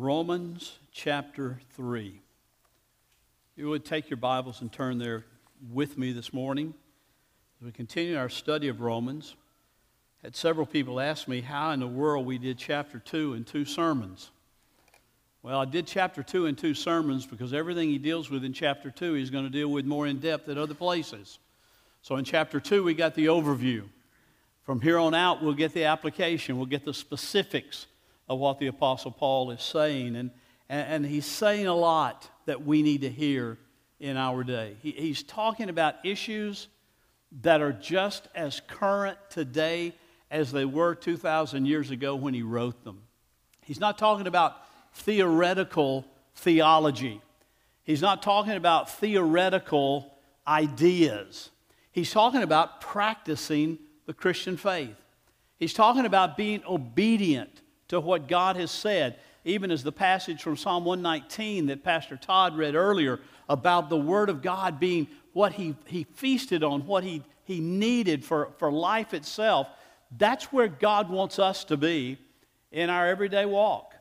Romans chapter 3. You would take your Bibles and turn there with me this morning. As we continue our study of Romans, had several people ask me how in the world we did chapter 2 in two sermons. Well, I did chapter 2 in two sermons because everything he deals with in chapter 2 he's going to deal with more in depth at other places. So in chapter 2 we got the overview. From here on out we'll get the application, we'll get the specifics of what the Apostle Paul is saying. And, and, he's saying a lot that we need to hear in our day. He, he's talking about issues that are just as current today as they were 2,000 years ago when he wrote them. He's not talking about theoretical theology, he's not talking about theoretical ideas. He's talking about practicing the Christian faith. He's talking about being obedient to what God has said, even as the passage from Psalm 119 that Pastor Todd read earlier about the Word of God being what he, he feasted on, what he, he needed for, for life itself. That's where God wants us to be in our everyday walk.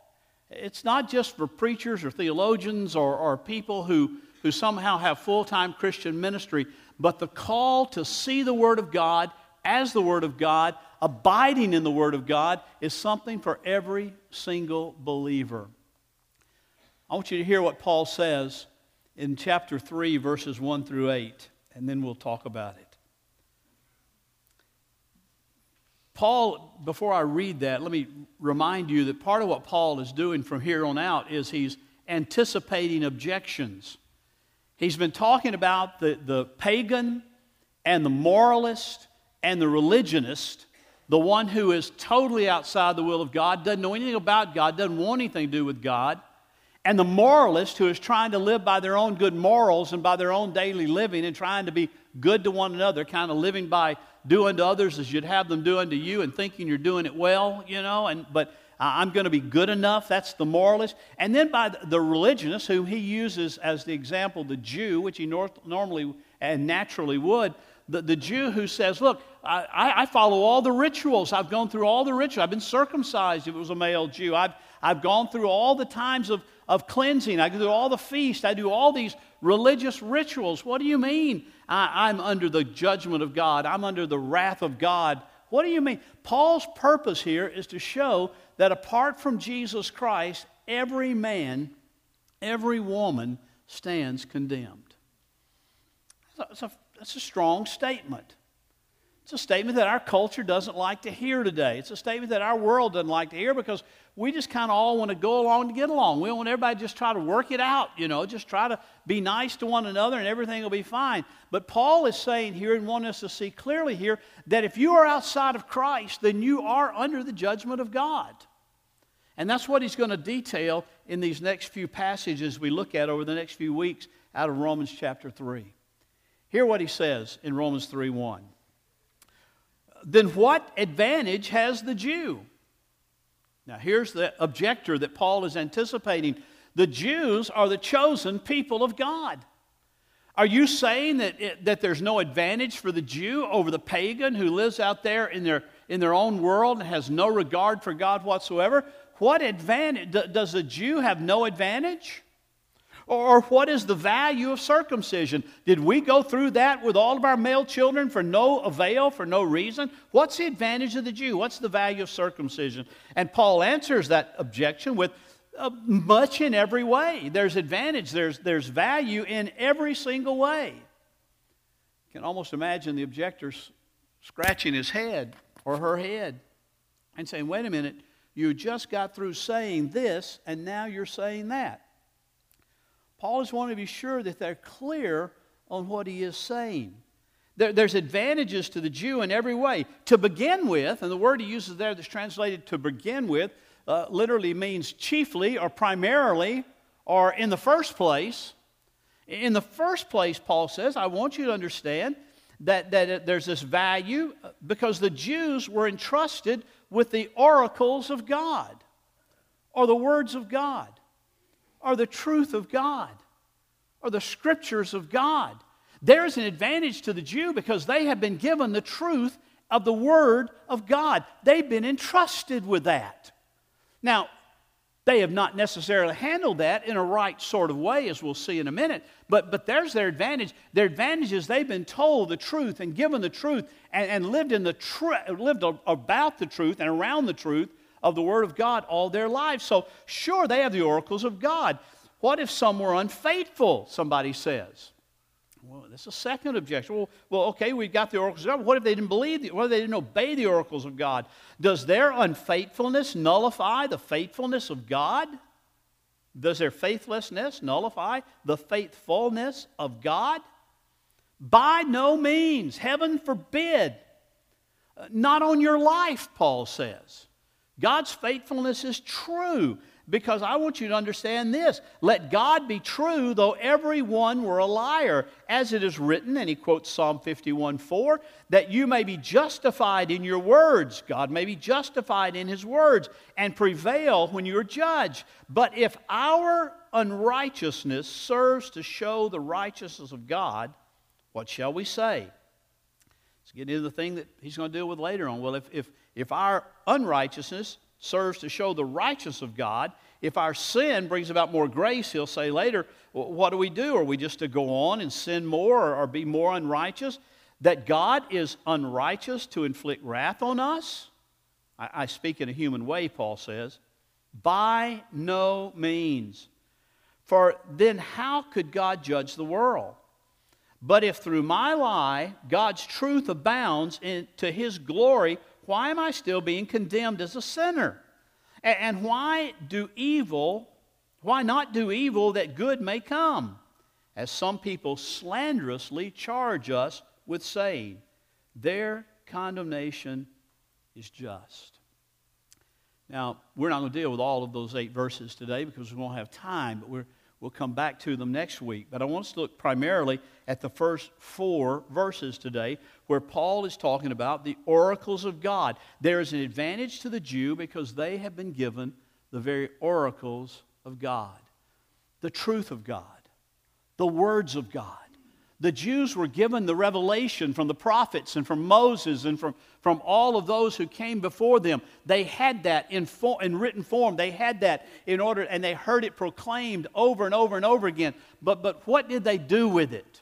It's not just for preachers or theologians or, or people who, who somehow have full time Christian ministry, but the call to see the Word of God as the Word of God abiding in the Word of God is something for every single believer. I want you to hear what Paul says in chapter 3, verses 1 through 8, and then we'll talk about it. Paul, before I read that, let me remind you that part of what Paul is doing from here on out is he's anticipating objections. He's been talking about the, the pagan and the moralist and the religionist the one who is totally outside the will of God, doesn't know anything about God, doesn't want anything to do with God, and the moralist who is trying to live by their own good morals and by their own daily living and trying to be good to one another, kind of living by doing to others as you'd have them do unto you and thinking you're doing it well, you know, and but I'm going to be good enough. That's the moralist. And then by the religionist, whom he uses as the example, the Jew, which he normally and naturally would, the, the Jew who says, Look, I, I follow all the rituals. I've gone through all the rituals. I've been circumcised if it was a male Jew. I've, I've gone through all the times of, of cleansing. I go through all the feasts. I do all these religious rituals. What do you mean I, I'm under the judgment of God? I'm under the wrath of God. What do you mean? Paul's purpose here is to show that apart from Jesus Christ, every man, every woman stands condemned. It's a, that's a strong statement. It's a statement that our culture doesn't like to hear today. It's a statement that our world doesn't like to hear because we just kind of all want to go along to get along. We want everybody to just try to work it out, you know, just try to be nice to one another and everything will be fine. But Paul is saying here and wanting us to see clearly here that if you are outside of Christ, then you are under the judgment of God. And that's what he's going to detail in these next few passages we look at over the next few weeks out of Romans chapter 3. Hear what he says in Romans 3 1 then what advantage has the Jew? Now, here's the objector that Paul is anticipating. The Jews are the chosen people of God. Are you saying that, it, that there's no advantage for the Jew over the pagan who lives out there in their, in their own world and has no regard for God whatsoever? What advantage? Does the Jew have no advantage? Or what is the value of circumcision? Did we go through that with all of our male children for no avail, for no reason? What's the advantage of the Jew? What's the value of circumcision? And Paul answers that objection with uh, much in every way. There's advantage, there's, there's value in every single way. You can almost imagine the objector scratching his head or her head and saying, wait a minute, you just got through saying this, and now you're saying that. Paul is wanting to be sure that they're clear on what he is saying. There, there's advantages to the Jew in every way. To begin with, and the word he uses there that's translated to begin with uh, literally means chiefly or primarily or in the first place. In the first place, Paul says, I want you to understand that, that there's this value because the Jews were entrusted with the oracles of God or the words of God are the truth of God, are the scriptures of God. There's an advantage to the Jew because they have been given the truth of the Word of God. They've been entrusted with that. Now, They have not necessarily handled that in a right sort of way, as we'll see in a minute. But, but there's their advantage. Their advantage is they've been told the truth and given the truth and, and lived, in the tr- lived about the truth and around the truth of the Word of God all their lives. So, sure, they have the oracles of God. What if some were unfaithful, somebody says? Well, that's a second objection. Well, well, okay, we've got the oracles of God. What if they didn't believe? The, what if they didn't obey the oracles of God? Does their unfaithfulness nullify the faithfulness of God? Does their faithlessness nullify the faithfulness of God? By no means. Heaven forbid. Uh, not on your life, Paul says. God's faithfulness is true because I want you to understand this. Let God be true, though every one were a liar, as it is written, and he quotes Psalm 51 4, that you may be justified in your words. God may be justified in his words and prevail when you are judged. But if our unrighteousness serves to show the righteousness of God, what shall we say? Let's get into the thing that he's going to deal with later on. Well, if, if, if our unrighteousness serves to show the righteousness of God. If our sin brings about more grace, he'll say later, what do we do? Are we just to go on and sin more or, be more unrighteous? That God is unrighteous to inflict wrath on us? I, I speak in a human way, Paul says. By no means. For then how could God judge the world? But if through my lie God's truth abounds in, to his glory, why am I still being condemned as a sinner? And why do evil, why not do evil that good may come? As some people slanderously charge us with saying, their condemnation is just. Now, we're not going to deal with all of those eight verses today because we won't have time, but we're We'll come back to them next week. But I want us to look primarily at the first four verses today where Paul is talking about the oracles of God. There is an advantage to the Jew because they have been given the very oracles of God, the truth of God, the words of God the Jews were given the revelation from the prophets and from Moses and from, from all of those who came before them. They had that in, for, in written form. They had that in order, and they heard it proclaimed over and over and over again. But, but what did they do with it?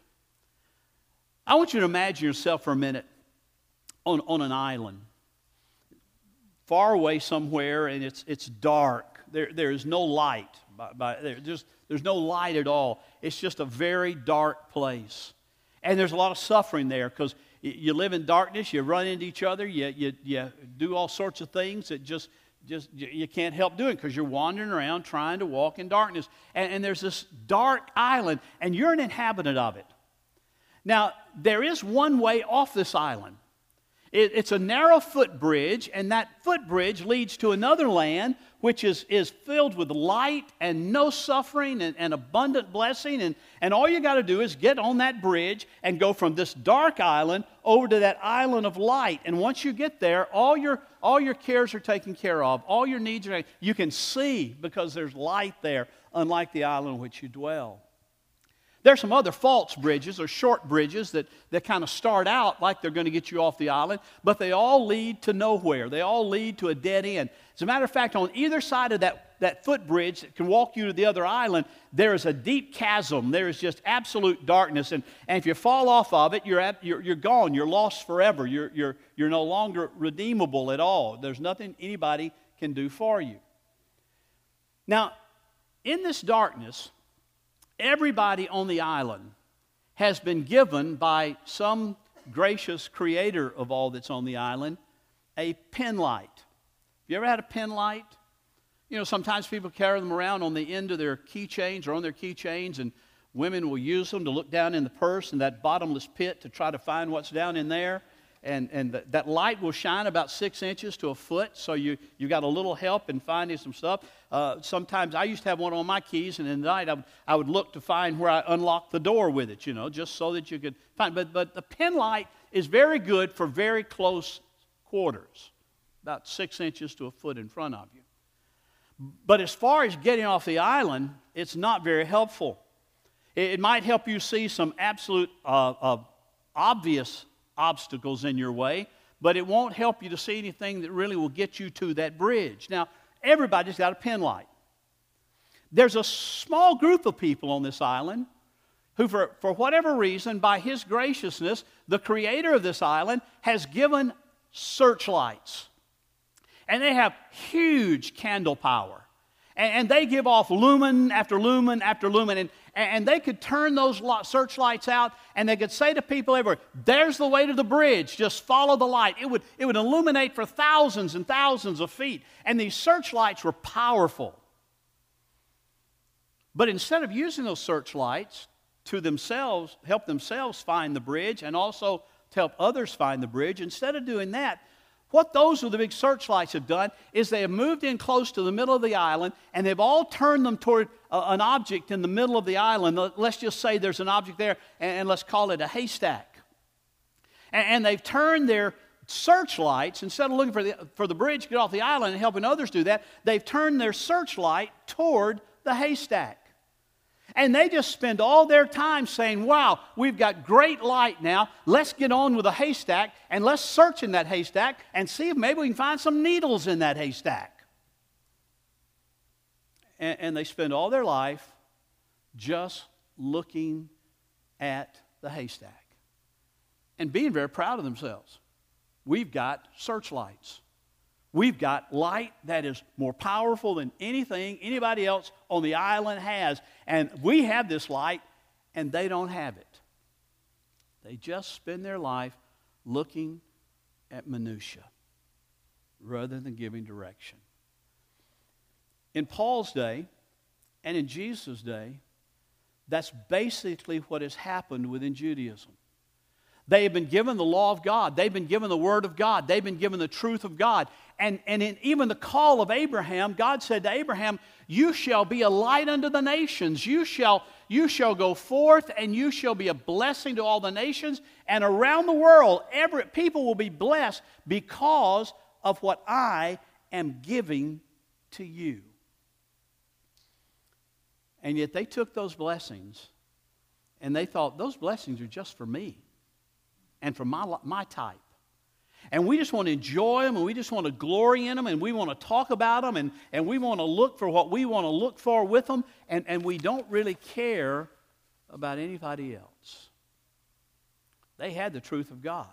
I want you to imagine yourself for a minute on, on an island, far away somewhere, and it's, it's dark. There, there is no light. By, by, there, just, there's no light at all. It's just a very dark place. And there's a lot of suffering there because you live in darkness, you run into each other, you, you, you do all sorts of things that just, just you can't help doing because you're wandering around trying to walk in darkness. And, and there's this dark island, and you're an inhabitant of it. Now, there is one way off this island. It, it's a narrow footbridge, and that footbridge leads to another land which is, is filled with light and no suffering and, and abundant blessing. And, and all you got to do is get on that bridge and go from this dark island over to that island of light. And once you get there, all your, all your cares are taken care of, all your needs are, you can see because there's light there, unlike the island in which you dwell. There's some other false bridges or short bridges that, that kind of start out like they're going to get you off the island, but they all lead to nowhere. They all lead to a dead end. As a matter of fact, on either side of that, that footbridge that can walk you to the other island, there is a deep chasm. There is just absolute darkness. And, and if you fall off of it, you're, at, you're, you're gone. You're lost forever. You're, you're, you're no longer redeemable at all. There's nothing anybody can do for you. Now, in this darkness, Everybody on the island has been given by some gracious creator of all that's on the island a pen light. Have you ever had a pen light? You know, sometimes people carry them around on the end of their keychains or on their keychains, and women will use them to look down in the purse in that bottomless pit to try to find what's down in there and, and th- that light will shine about six inches to a foot, so you, you got a little help in finding some stuff. Uh, sometimes I used to have one on my keys, and in the night I would, I would look to find where I unlocked the door with it, you know, just so that you could find. But, but the pen light is very good for very close quarters, about six inches to a foot in front of you. But as far as getting off the island, it's not very helpful. It, it might help you see some absolute uh, uh, obvious obstacles in your way, but it won't help you to see anything that really will get you to that bridge. Now, everybody's got a pen light. There's a small group of people on this island who, for, for whatever reason, by his graciousness, the creator of this island has given searchlights. And they have huge candle power. And, and they give off lumen after lumen after lumen. And, and they could turn those searchlights out and they could say to people everywhere, There's the way to the bridge, just follow the light. It would, it would illuminate for thousands and thousands of feet. And these searchlights were powerful. But instead of using those searchlights to themselves, help themselves find the bridge and also to help others find the bridge, instead of doing that, what those with the big searchlights have done is they have moved in close to the middle of the island and they've all turned them toward a, an object in the middle of the island. Let's just say there's an object there and, and let's call it a haystack. And, and, they've turned their searchlights, instead of looking for the, for the bridge to get off the island and helping others do that, they've turned their searchlight toward the haystack. And they just spend all their time saying, Wow, we've got great light now. Let's get on with a haystack and let's search in that haystack and see if maybe we can find some needles in that haystack. And, and they spend all their life just looking at the haystack and being very proud of themselves. We've got searchlights. We've got light that is more powerful than anything anybody else on the island has. And we have this light, and they don't have it. They just spend their life looking at minutia rather than giving direction. In Paul's day and in Jesus' day, that's basically what has happened within Judaism. They have been given the law of God. They've been given the word of God. They've been given the truth of God. And, and in even the call of Abraham, God said to Abraham, You shall be a light unto the nations. You shall, you shall go forth and you shall be a blessing to all the nations. And around the world, every, people will be blessed because of what I am giving to you. And yet they took those blessings and they thought, Those blessings are just for me and for my, my type. And we just want to enjoy them and we just want to glory in them and we want to talk about them and, and we want to look for what we want to look for with them and, and we don't really care about anybody else. They had the truth of God,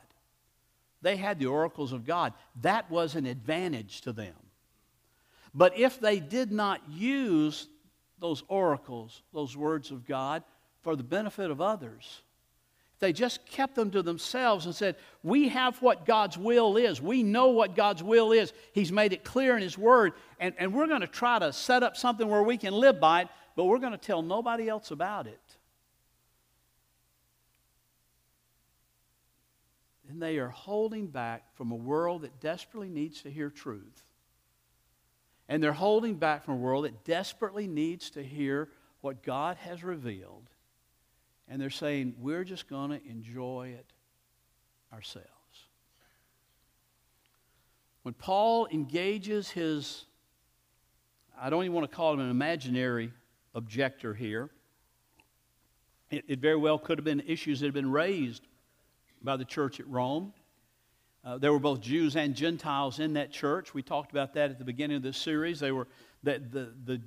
they had the oracles of God. That was an advantage to them. But if they did not use those oracles, those words of God, for the benefit of others, they just kept them to themselves and said, We have what God's will is. We know what God's will is. He's made it clear in His Word. And, and we're going to try to set up something where we can live by it, but we're going to tell nobody else about it. And they are holding back from a world that desperately needs to hear truth. And they're holding back from a world that desperately needs to hear what God has revealed and they're saying, we're just going to enjoy it ourselves. When Paul engages his, I don't even want to call him an imaginary objector here, it, it very well could have been issues that had been raised by the church at Rome. Uh, there were both Jews and Gentiles in that church. We talked about that at the beginning of this series. They were the, the, the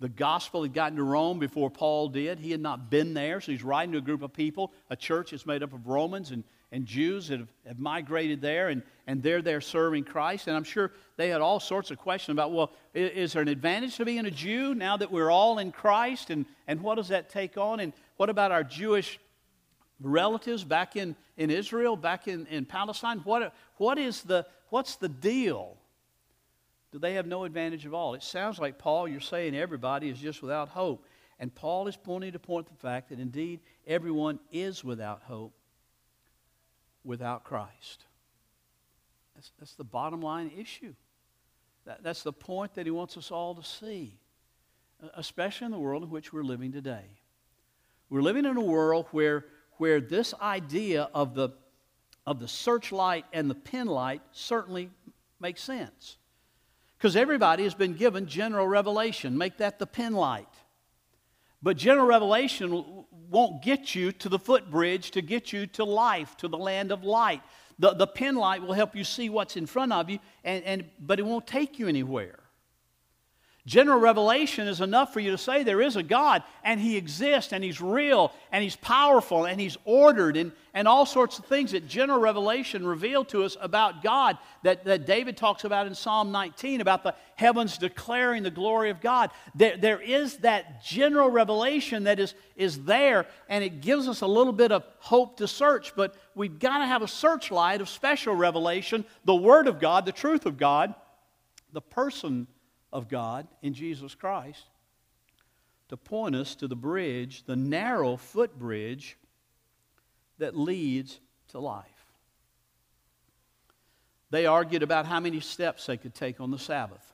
the gospel had gotten to Rome before Paul did. He had not been there, so he's writing to a group of people, a church that's made up of Romans and, and Jews that have, have migrated there, and, and they're there serving Christ. And I'm sure they had all sorts of questions about, well, is, is there an advantage to being a Jew now that we're all in Christ? And, and what does that take on? And what about our Jewish relatives back in, in Israel, back in, in Palestine? What, what is the, what's the deal? Do they have no advantage at all? It sounds like, Paul, you're saying everybody is just without hope. And Paul is pointing to point the fact that indeed everyone is without hope without Christ. That's, that's the bottom line issue. That, that's the point that he wants us all to see, especially in the world in which we're living today. We're living in a world where, where this idea of the, of the searchlight and the penlight certainly makes sense. Because everybody has been given general revelation. Make that the pen light. But general revelation won't get you to the footbridge to get you to life, to the land of light. The, the pen light will help you see what's in front of you, and, and, but it won't take you anywhere. General revelation is enough for you to say there is a God and He exists and He's real and He's powerful and He's ordered and, and all sorts of things that general revelation revealed to us about God that, that David talks about in Psalm 19 about the heavens declaring the glory of God. There, there is that general revelation that is, is there and it gives us a little bit of hope to search, but we've got to have a searchlight of special revelation, the Word of God, the truth of God, the person of God in Jesus Christ to point us to the bridge, the narrow footbridge that leads to life. They argued about how many steps they could take on the Sabbath.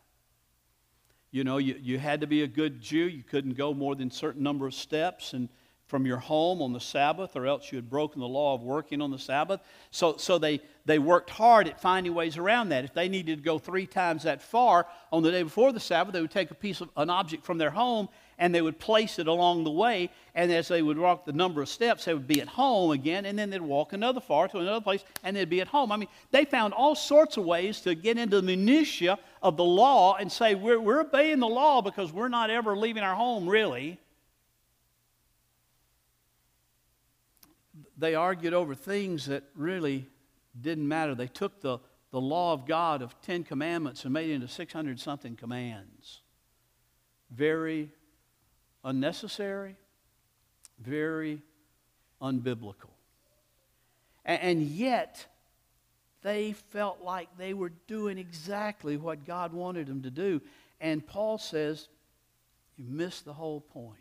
You know, you, you had to be a good Jew. You couldn't go more than a certain number of steps. And from your home on the Sabbath, or else you had broken the law of working on the Sabbath. So, so they, they worked hard at finding ways around that. If they needed to go three times that far on the day before the Sabbath, they would take a piece of an object from their home and they would place it along the way. And as they would walk the number of steps, they would be at home again, and then they'd walk another far to another place, and they'd be at home. I mean, they found all sorts of ways to get into the minutiae of the law and say, we're, we're obeying the law because we're not ever leaving our home, really. They argued over things that really didn't matter. They took the, the law of God of Ten Commandments and made it into 600 something commands. Very unnecessary, very unbiblical. And, and yet, they felt like they were doing exactly what God wanted them to do. And Paul says, You missed the whole point.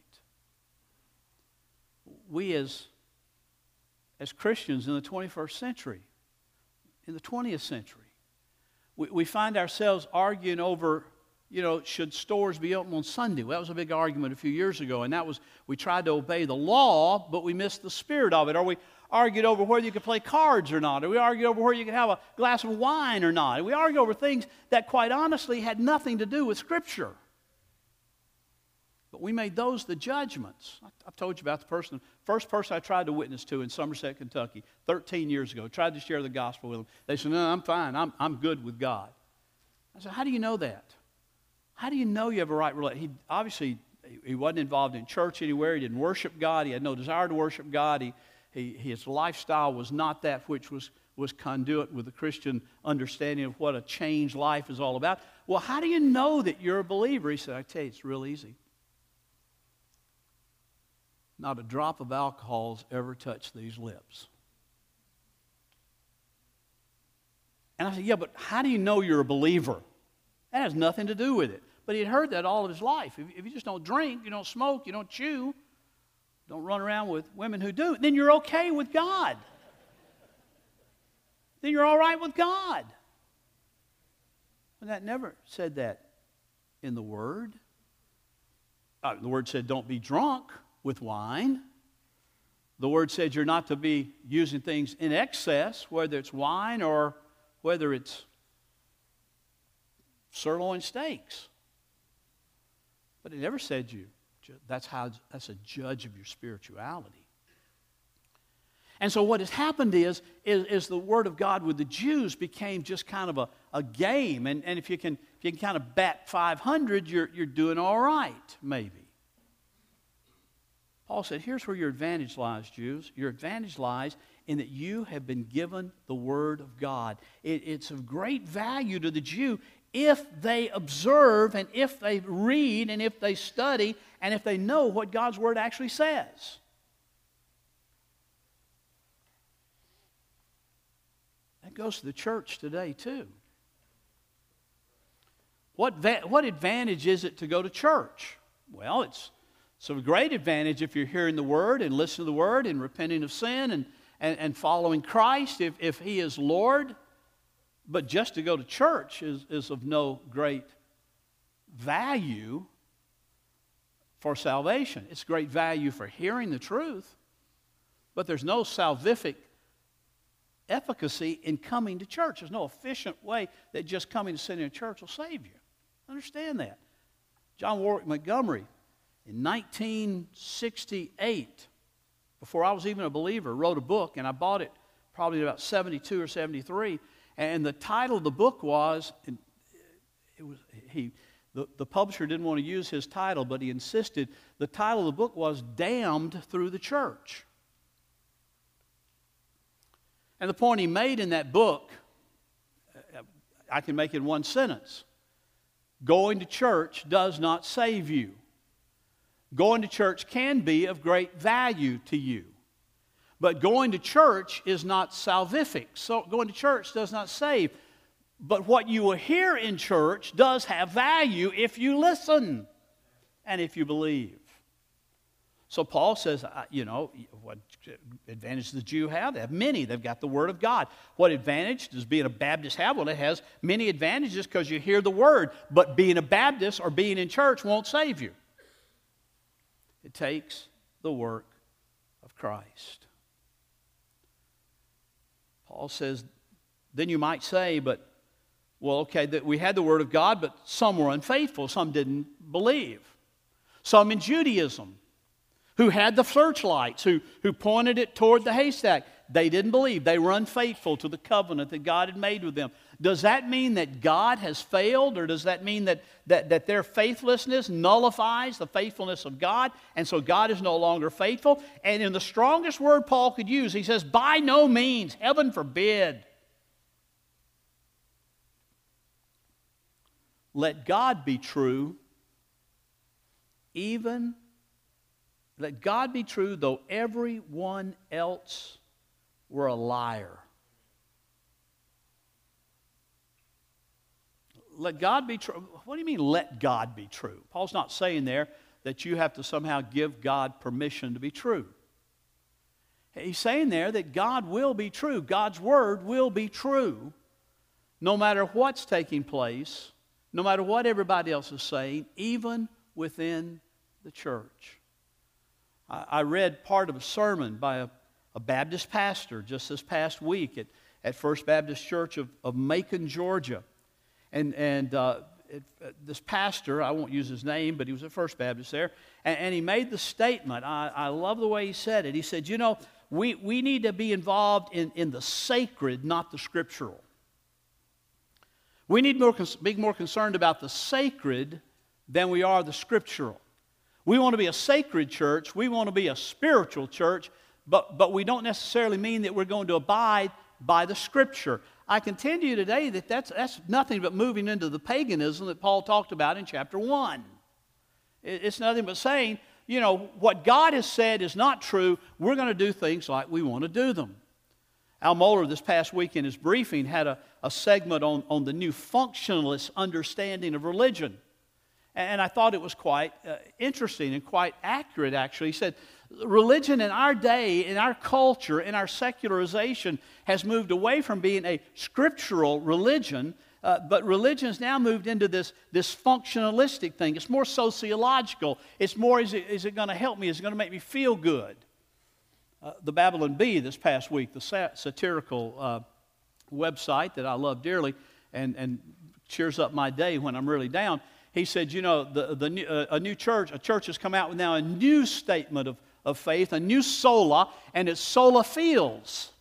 We, as as Christians in the 21st century, in the 20th century. We, we find ourselves arguing over, you know, should stores be open on Sunday? Well, that was a big argument a few years ago, and that was we tried to obey the law, but we missed the spirit of it. Or we argued over whether you could play cards or not, or we argued over whether you could have a glass of wine or not. We argued over things that, quite honestly, had nothing to do with Scripture. But we made those the judgments. I've told you about the person, first person I tried to witness to in Somerset, Kentucky, 13 years ago. Tried to share the gospel with them. They said, No, I'm fine. I'm, I'm good with God. I said, How do you know that? How do you know you have a right relationship? He obviously he wasn't involved in church anywhere. He didn't worship God. He had no desire to worship God. He, he, his lifestyle was not that which was, was conduit with the Christian understanding of what a changed life is all about. Well, how do you know that you're a believer? He said, I tell you, it's real easy. Not a drop of alcohol has ever touched these lips. And I said, Yeah, but how do you know you're a believer? That has nothing to do with it. But he had heard that all of his life. If, if you just don't drink, you don't smoke, you don't chew, don't run around with women who do, then you're okay with God. then you're all right with God. But that never said that in the Word. Uh, the Word said, don't be drunk with wine. The word said you're not to be using things in excess, whether it's wine or whether it's sirloin steaks. But it never said you. That's how that's a judge of your spirituality. And so what has happened is, is, is, the word of God with the Jews became just kind of a, a game. And, and if you can if you can kind of bat 500, you're, you're doing all right, maybe. Paul said, Here's where your advantage lies, Jews. Your advantage lies in that you have been given the Word of God. It, it's of great value to the Jew if they observe and if they read and if they study and if they know what God's Word actually says. That goes to the church today, too. What, va- what advantage is it to go to church? Well, it's so, a great advantage if you're hearing the word and listening to the word and repenting of sin and, and, and following Christ if, if He is Lord. But just to go to church is, is of no great value for salvation. It's great value for hearing the truth, but there's no salvific efficacy in coming to church. There's no efficient way that just coming to sit in church will save you. Understand that. John Warwick Montgomery in 1968, before I was even a believer, wrote a book, and I bought it probably about 72 or 73. And the title of the book was, it was he, the the, publisher didn't want to use his title, but he insisted. The title of the book was Damned Through the Church. And the point he made in that book, I can make it in one sentence going to church does not save you. Going to church can be of great value to you. But going to church is not salvific. So going to church does not save. But what you will hear in church does have value if you listen and if you believe. So Paul says, you know, what advantage does the Jew have? They have many. They've got the Word of God. What advantage does being a Baptist have? Well, it has many advantages because you hear the Word. But being a Baptist or being in church won't save you. It takes the work of Christ. Paul says, then you might say, but, well, okay, that we had the Word of God, but some were unfaithful. Some didn't believe. Some in Judaism who had the searchlights, who, who pointed it toward the haystack. They didn't believe. They were unfaithful to the covenant that God had made with them. Does that mean that God has failed, or does that mean that, that, that their faithlessness nullifies the faithfulness of God, and so God is no longer faithful? And in the strongest word Paul could use, he says, By no means, heaven forbid. Let God be true, even let God be true, though everyone else were a liar. Let God be true. What do you mean, let God be true? Paul's not saying there that you have to somehow give God permission to be true. He's saying there that God will be true. God's word will be true no matter what's taking place, no matter what everybody else is saying, even within the church. I read part of a sermon by a, a Baptist pastor just this past week at, at First Baptist Church of, of Macon, Georgia. And, and uh, it, uh, this pastor, I won't use his name, but he was at First Baptist there, and, and he made the statement. I, I love the way he said it. He said, You know, we, we need to be involved in, in the sacred, not the scriptural. We need to be more concerned about the sacred than we are the scriptural. We want to be a sacred church. We want to be a spiritual church, but, but we don't necessarily mean that we're going to abide by the Scripture. I can tell you today that that's, that's nothing but moving into the paganism that Paul talked about in chapter 1. It's nothing but saying, you know, what God has said is not true. We're going to do things like we want to do them. Al Mohler, this past week in his briefing, had a, a segment on, on the new functionalist understanding of religion. And I thought it was quite uh, interesting and quite accurate, actually. He said, Religion in our day, in our culture, in our secularization, has moved away from being a scriptural religion, uh, but religion has now moved into this, this functionalistic thing. It's more sociological. It's more, is it, is it going to help me? Is it going to make me feel good? Uh, the Babylon Bee this past week, the sat- satirical uh, website that I love dearly and, and cheers up my day when I'm really down, he said, you know, the, the uh, a new church, a church has come out with now a new statement of, of faith, a new sola, and it's sola fields.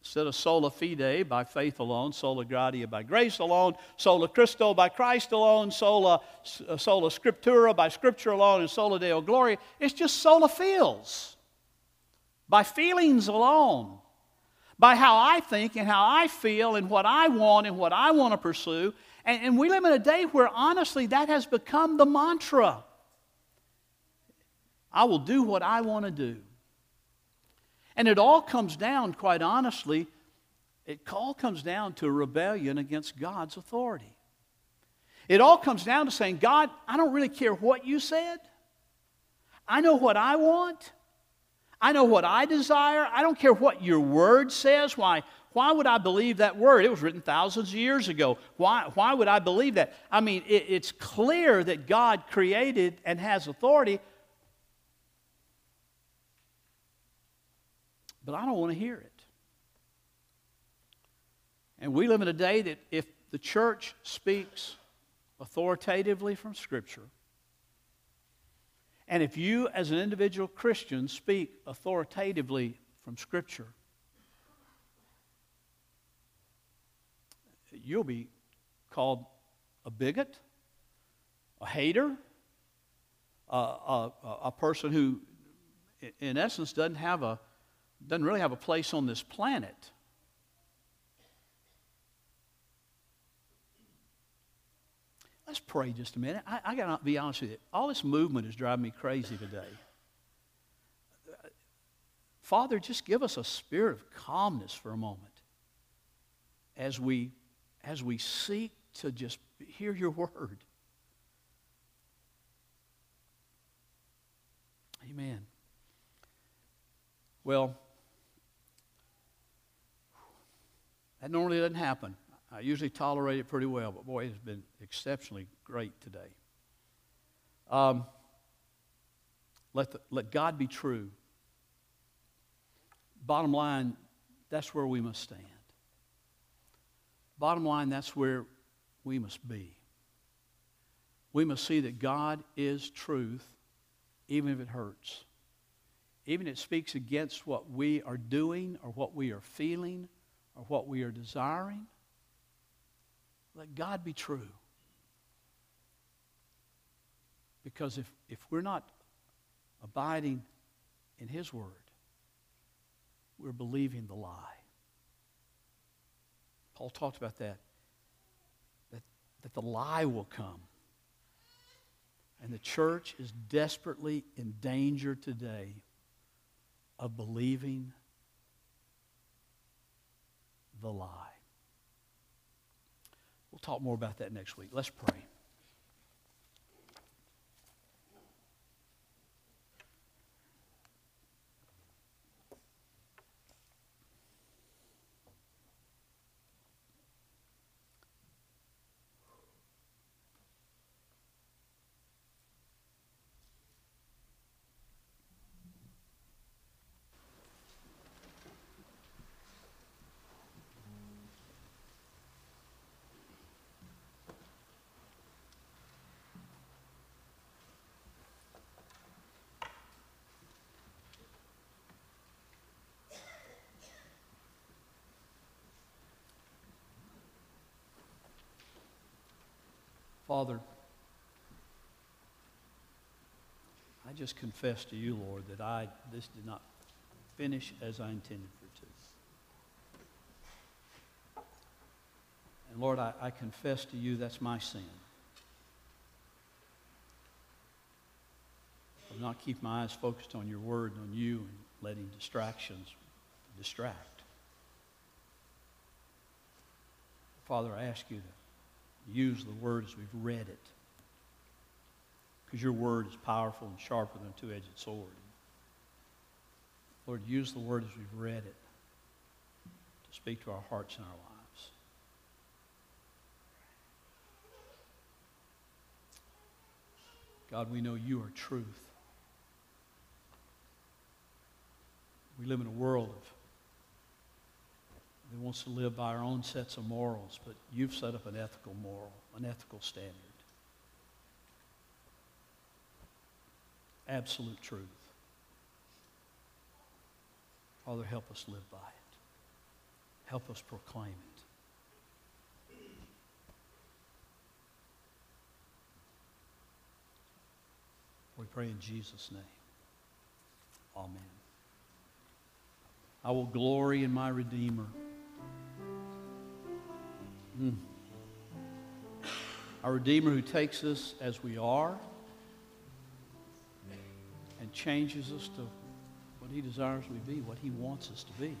Instead of sola fide, by faith alone, sola gratia, by grace alone, sola Christo, by Christ alone, sola, uh, sola scriptura, by scripture alone, and sola deo gloria, it's just sola fields. By feelings alone by how I think and how I feel and what I want and what I want to pursue. And, and we live in a day where, honestly, that has become the mantra. I will do what I want to do. And it all comes down, quite honestly, it all comes down to rebellion against God's authority. It all comes down to saying, God, I don't really care what you said. I know what I want. I know what I desire. I don't care what your word says. Why? Why would I believe that word? It was written thousands of years ago. Why, why would I believe that? I mean, it, it's clear that God created and has authority, but I don't want to hear it. And we live in a day that if the church speaks authoritatively from Scripture, and if you, as an individual Christian, speak authoritatively from Scripture, you'll be called a bigot, a hater, a, a, a person who, in essence, doesn't have a doesn't really have a place on this planet. Let's pray just a minute. I, I got to be honest with you. All this movement is driving me crazy today. Father, just give us a spirit of calmness for a moment as we, as we seek to just hear your word. Amen. Well, that normally doesn't happen. I usually tolerate it pretty well, but boy, it has been exceptionally great today. Um, let, the, let God be true. Bottom line, that's where we must stand. Bottom line, that's where we must be. We must see that God is truth, even if it hurts. Even if it speaks against what we are doing or what we are feeling or what we are desiring. Let God be true. Because if, if we're not abiding in His Word, we're believing the lie. Paul talked about that, that, that the lie will come. And the church is desperately in danger today of believing the lie. We'll talk more about that next week. Let's pray. Father, I just confess to you, Lord, that I this did not finish as I intended for it to. And Lord, I, I confess to you that's my sin. Of not keep my eyes focused on your word and on you and letting distractions distract. Father, I ask you to use the word as we've read it. Because your word is powerful and sharper than a two edged sword. Lord, use the word as we've read it to speak to our hearts and our lives. God, we know you are truth. We live in a world of that wants to live by our own sets of morals, but you've set up an ethical moral, an ethical standard. Absolute truth. Father, help us live by it. Help us proclaim it. We pray in Jesus' name. Amen. I will glory in my Redeemer. Mm. Our Redeemer who takes us as we are and changes us to what he desires we be, what he wants us to be.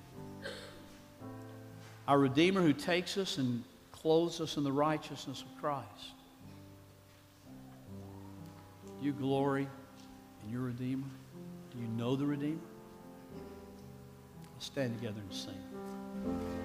Our Redeemer who takes us and clothes us in the righteousness of Christ. Do you glory in your Redeemer? Do you know the Redeemer? Let's stand together and sing.